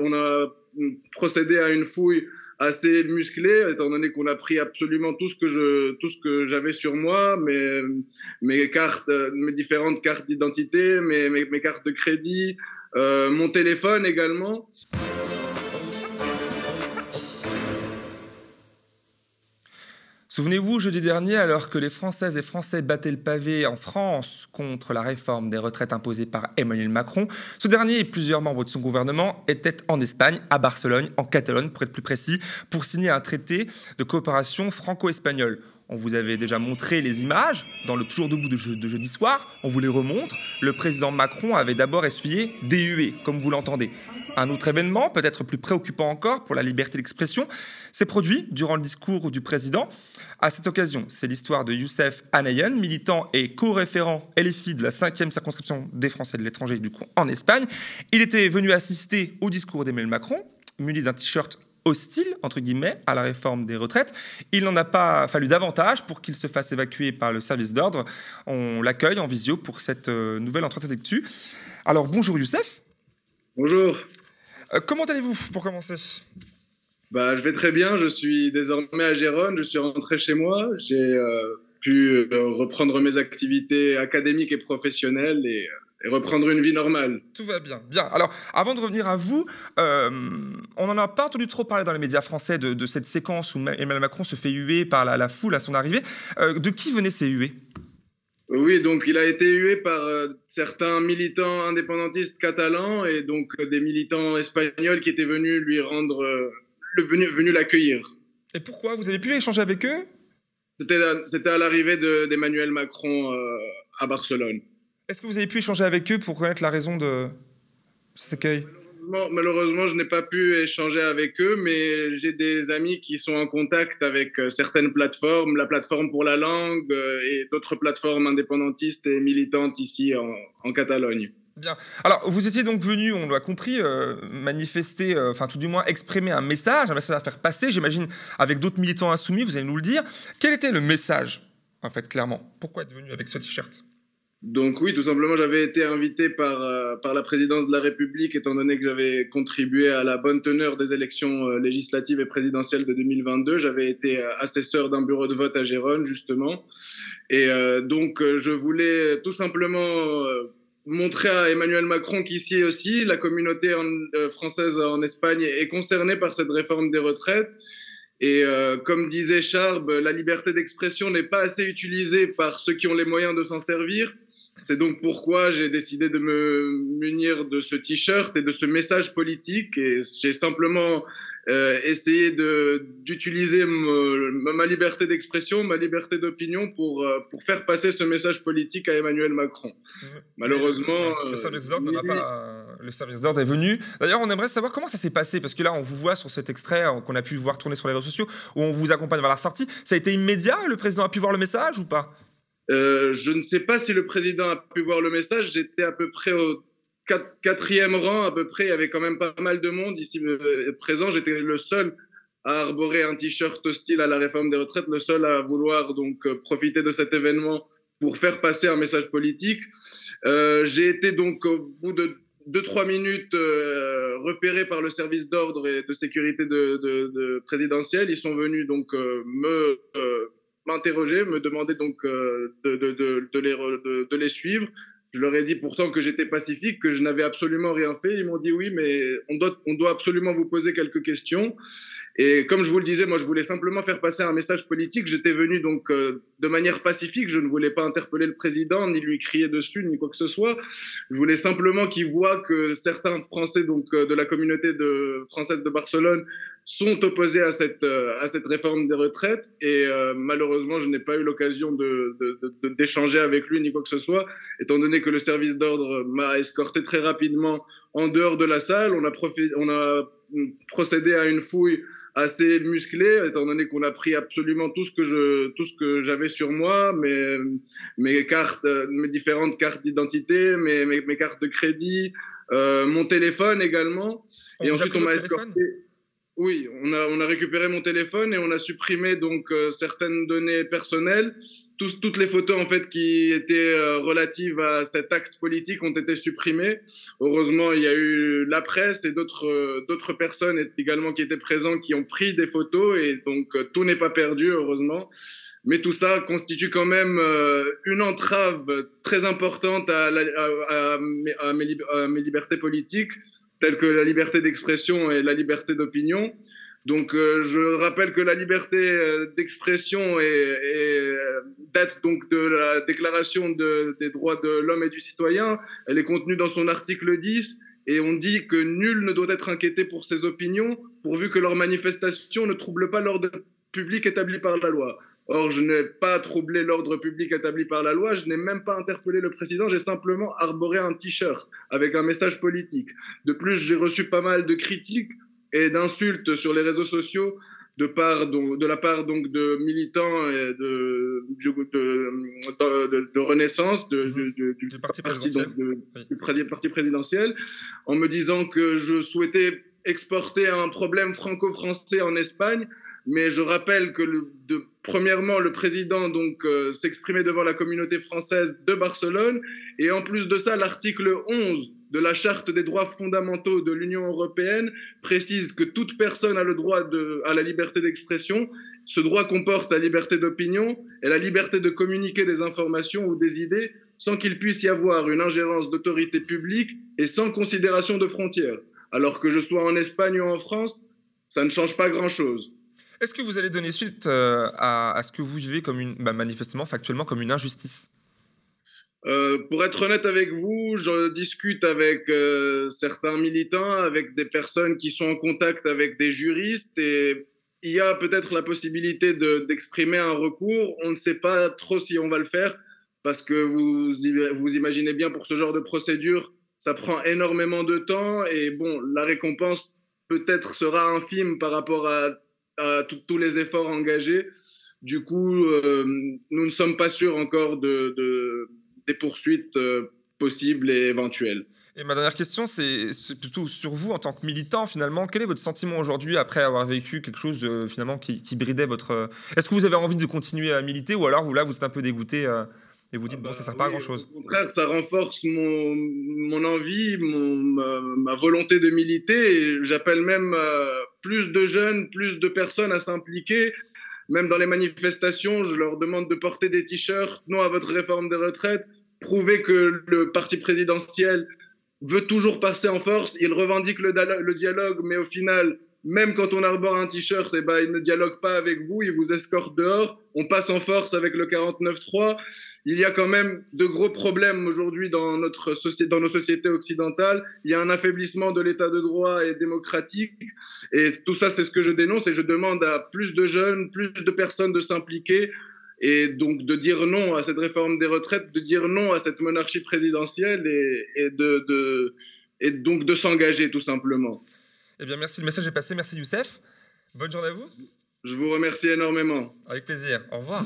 On a procédé à une fouille assez musclée, étant donné qu'on a pris absolument tout ce que je, tout ce que j'avais sur moi, mes, mes cartes, mes différentes cartes d'identité, mes, mes, cartes de crédit, euh, mon téléphone également. Souvenez-vous, jeudi dernier, alors que les Françaises et Français battaient le pavé en France contre la réforme des retraites imposée par Emmanuel Macron, ce dernier et plusieurs membres de son gouvernement étaient en Espagne, à Barcelone, en Catalogne pour être plus précis, pour signer un traité de coopération franco-espagnole. On vous avait déjà montré les images dans le Toujours debout de, jeudi soir. On vous les remontre. Le président Macron avait d'abord essuyé des comme vous l'entendez. Un autre événement, peut-être plus préoccupant encore pour la liberté d'expression, s'est produit durant le discours du président. À cette occasion, c'est l'histoire de Youssef Anayen, militant et co-référent LFI de la 5e circonscription des Français de l'étranger, du coup en Espagne. Il était venu assister au discours d'Emmanuel Macron, muni d'un t-shirt hostile, entre guillemets, à la réforme des retraites. Il n'en a pas fallu davantage pour qu'il se fasse évacuer par le service d'ordre. On l'accueille en visio pour cette euh, nouvelle entretien d'actu. Alors bonjour Youssef. Bonjour. Euh, comment allez-vous pour commencer? Bah, Je vais très bien. Je suis désormais à Gérone. Je suis rentré chez moi. J'ai euh, pu reprendre mes activités académiques et professionnelles et et reprendre une vie normale. Tout va bien. Bien. Alors, avant de revenir à vous, euh, on n'en a pas entendu trop parler dans les médias français de, cette séquence où Emmanuel Macron se fait huer par la, foule à son arrivée. Euh, de qui venaient ces huées? Oui, donc il a été hué par euh, certains militants indépendantistes catalans et donc des militants espagnols qui étaient venus lui rendre, le, venus, l'accueillir. Et pourquoi? Vous avez pu échanger avec eux? C'était à l'arrivée d'Emmanuel Macron à Barcelone. Est-ce que vous avez pu échanger avec eux pour connaître la raison de cet accueil? Malheureusement, je n'ai pas pu échanger avec eux, mais j'ai des amis qui sont en contact avec euh, certaines plateformes, la plateforme pour la langue euh, et d'autres plateformes indépendantistes et militantes ici en, Catalogne. Bien. Alors, vous étiez donc venu, on l'a compris, euh, manifester, enfin tout du moins exprimer un message, un message à faire passer, j'imagine, avec d'autres militants insoumis, vous allez nous le dire. Quel était le message, en fait, clairement? Pourquoi être venu avec ce t-shirt? Donc oui, tout simplement, j'avais été invité par, euh, par la présidence de la République, étant donné que j'avais contribué à la bonne teneur des élections euh, législatives et présidentielles de 2022. J'avais été euh, assesseur d'un bureau de vote à Gérone, justement. Et donc, je voulais tout simplement montrer à Emmanuel Macron qu'ici aussi, la communauté française en Espagne est concernée par cette réforme des retraites. Et comme disait Charb, la liberté d'expression n'est pas assez utilisée par ceux qui ont les moyens de s'en servir. C'est donc pourquoi j'ai décidé de me munir de ce t-shirt et de ce message politique. Et j'ai simplement euh, essayé d'utiliser ma liberté d'expression, ma liberté d'opinion pour, euh, pour faire passer ce message politique à Emmanuel Macron. Mmh. Malheureusement. Le, service d'ordre le service d'ordre est venu. D'ailleurs, on aimerait savoir comment ça s'est passé, parce que là, on vous voit sur cet extrait euh, qu'on a pu voir tourner sur les réseaux sociaux, où on vous accompagne vers la sortie. Ça a été immédiat Le président a pu voir le message ou pas? Euh, je ne sais pas si le président a pu voir le message. J'étais à peu près au quatrième rang, à peu près. Il y avait quand même pas mal de monde ici euh, présent. J'étais le seul à arborer un t-shirt hostile à la réforme des retraites, le seul à vouloir donc euh, profiter de cet événement pour faire passer un message politique. J'ai été donc au bout de deux trois minutes repéré par le service d'ordre et de sécurité de. Ils sont venus donc me m'interroger, me demander donc euh, de, les, de, les suivre. Je leur ai dit pourtant que j'étais pacifique, que je n'avais absolument rien fait. Ils m'ont dit oui, mais on doit, on doit absolument vous poser quelques questions. Et comme je vous le disais, moi, je voulais simplement faire passer un message politique. J'étais venu donc euh, de manière pacifique. Je ne voulais pas interpeller le président, ni lui crier dessus, ni quoi que ce soit. Je voulais simplement qu'il voit que certains Français donc euh, de la communauté française de Barcelone sont opposés à cette, euh, à cette réforme des retraites. Et malheureusement, je n'ai pas eu l'occasion d'échanger de, de, avec lui, ni quoi que ce soit, étant donné que le service d'ordre m'a escorté très rapidement en dehors de la salle. On a, on a procédé à une fouille assez musclé, étant donné qu'on a pris absolument tout ce que je, tout ce que j'avais sur moi, mes, mes cartes, mes différentes cartes d'identité, mes, mes, cartes de crédit, euh, mon téléphone également. et ensuite, on m'a escorté. Oui, on a, on a récupéré mon téléphone et on a supprimé donc euh, certaines données personnelles toutes les photos en fait qui étaient euh, relatives à cet acte politique ont été supprimées. Heureusement, il y a eu la presse et d'autres euh, personnes également qui étaient présentes qui ont pris des photos et donc tout n'est pas perdu heureusement. Mais tout ça constitue quand même une entrave très importante à mes libertés politiques, telles que la liberté d'expression et la liberté d'opinion. Donc, euh, je rappelle que la liberté euh, d'expression euh, date donc de la Déclaration des droits de l'homme et du citoyen. Elle est contenue dans son article 10 et on dit que nul ne doit être inquiété pour ses opinions pourvu que leurs manifestations ne troublent pas l'ordre public établi par la loi. Or, je n'ai pas troublé l'ordre public établi par la loi, je n'ai même pas interpellé le président, j'ai simplement arboré un t-shirt avec un message politique. De plus, j'ai reçu pas mal de critiques et d'insultes sur les réseaux sociaux de, part, donc, de la part donc, de militants et de, de, de, Renaissance, parti présidentiel. du parti présidentiel, en me disant que je souhaitais exporter un problème franco-français en Espagne. Mais je rappelle que, premièrement, le président donc euh, s'exprimait devant la communauté française de Barcelone, et en plus de ça, l'article 11 de la Charte des droits fondamentaux de l'Union européenne précise que toute personne a le droit de, à la liberté d'expression. Ce droit comporte la liberté d'opinion et la liberté de communiquer des informations ou des idées sans qu'il puisse y avoir une ingérence d'autorité publique et sans considération de frontières. Alors que je sois en Espagne ou en France, ça ne change pas grand-chose. Est-ce que vous allez donner suite euh, à, ce que vous vivez comme une, bah, manifestement, factuellement, comme une injustice? Euh, pour être honnête avec vous, je discute avec euh, certains militants, avec des personnes qui sont en contact avec des juristes et il y a peut-être la possibilité d'exprimer un recours. On ne sait pas trop si on va le faire parce que vous, vous imaginez bien pour ce genre de procédure, ça prend énormément de temps et bon, la récompense peut-être sera infime par rapport à, tous les efforts engagés. Du coup, euh, nous ne sommes pas sûrs encore de des poursuites euh, possibles et éventuelles. Et ma dernière question, c'est plutôt sur vous en tant que militant finalement. Quel est votre sentiment aujourd'hui après avoir vécu quelque chose euh, finalement qui, bridait votre... Est-ce que vous avez envie de continuer à militer ou alors là vous êtes un peu dégoûté et vous dites bon ça ne sert pas à grand chose Au contraire, ça renforce mon, mon envie, mon, ma, volonté de militer. J'appelle même plus de jeunes, plus de personnes à s'impliquer. Même dans les manifestations, je leur demande de porter des t-shirts, non à votre réforme des retraites, prouver que le parti présidentiel veut toujours passer en force, il revendique le, le dialogue, mais au final, même quand on arbore un t-shirt, eh ben, il ne dialogue pas avec vous, il vous escorte dehors. On passe en force avec le 49-3. Il y a quand même de gros problèmes aujourd'hui dans, dans nos sociétés occidentales. Il y a un affaiblissement de l'état de droit et démocratique. Et tout ça, c'est ce que je dénonce et je demande à plus de jeunes, plus de personnes de s'impliquer et donc de dire non à cette réforme des retraites, de dire non à cette monarchie présidentielle et, et de, de, et donc de s'engager tout simplement. Eh bien, merci. Le message est passé. Merci, Youssef. Bonne journée à vous. Je vous remercie énormément. Avec plaisir. Au revoir.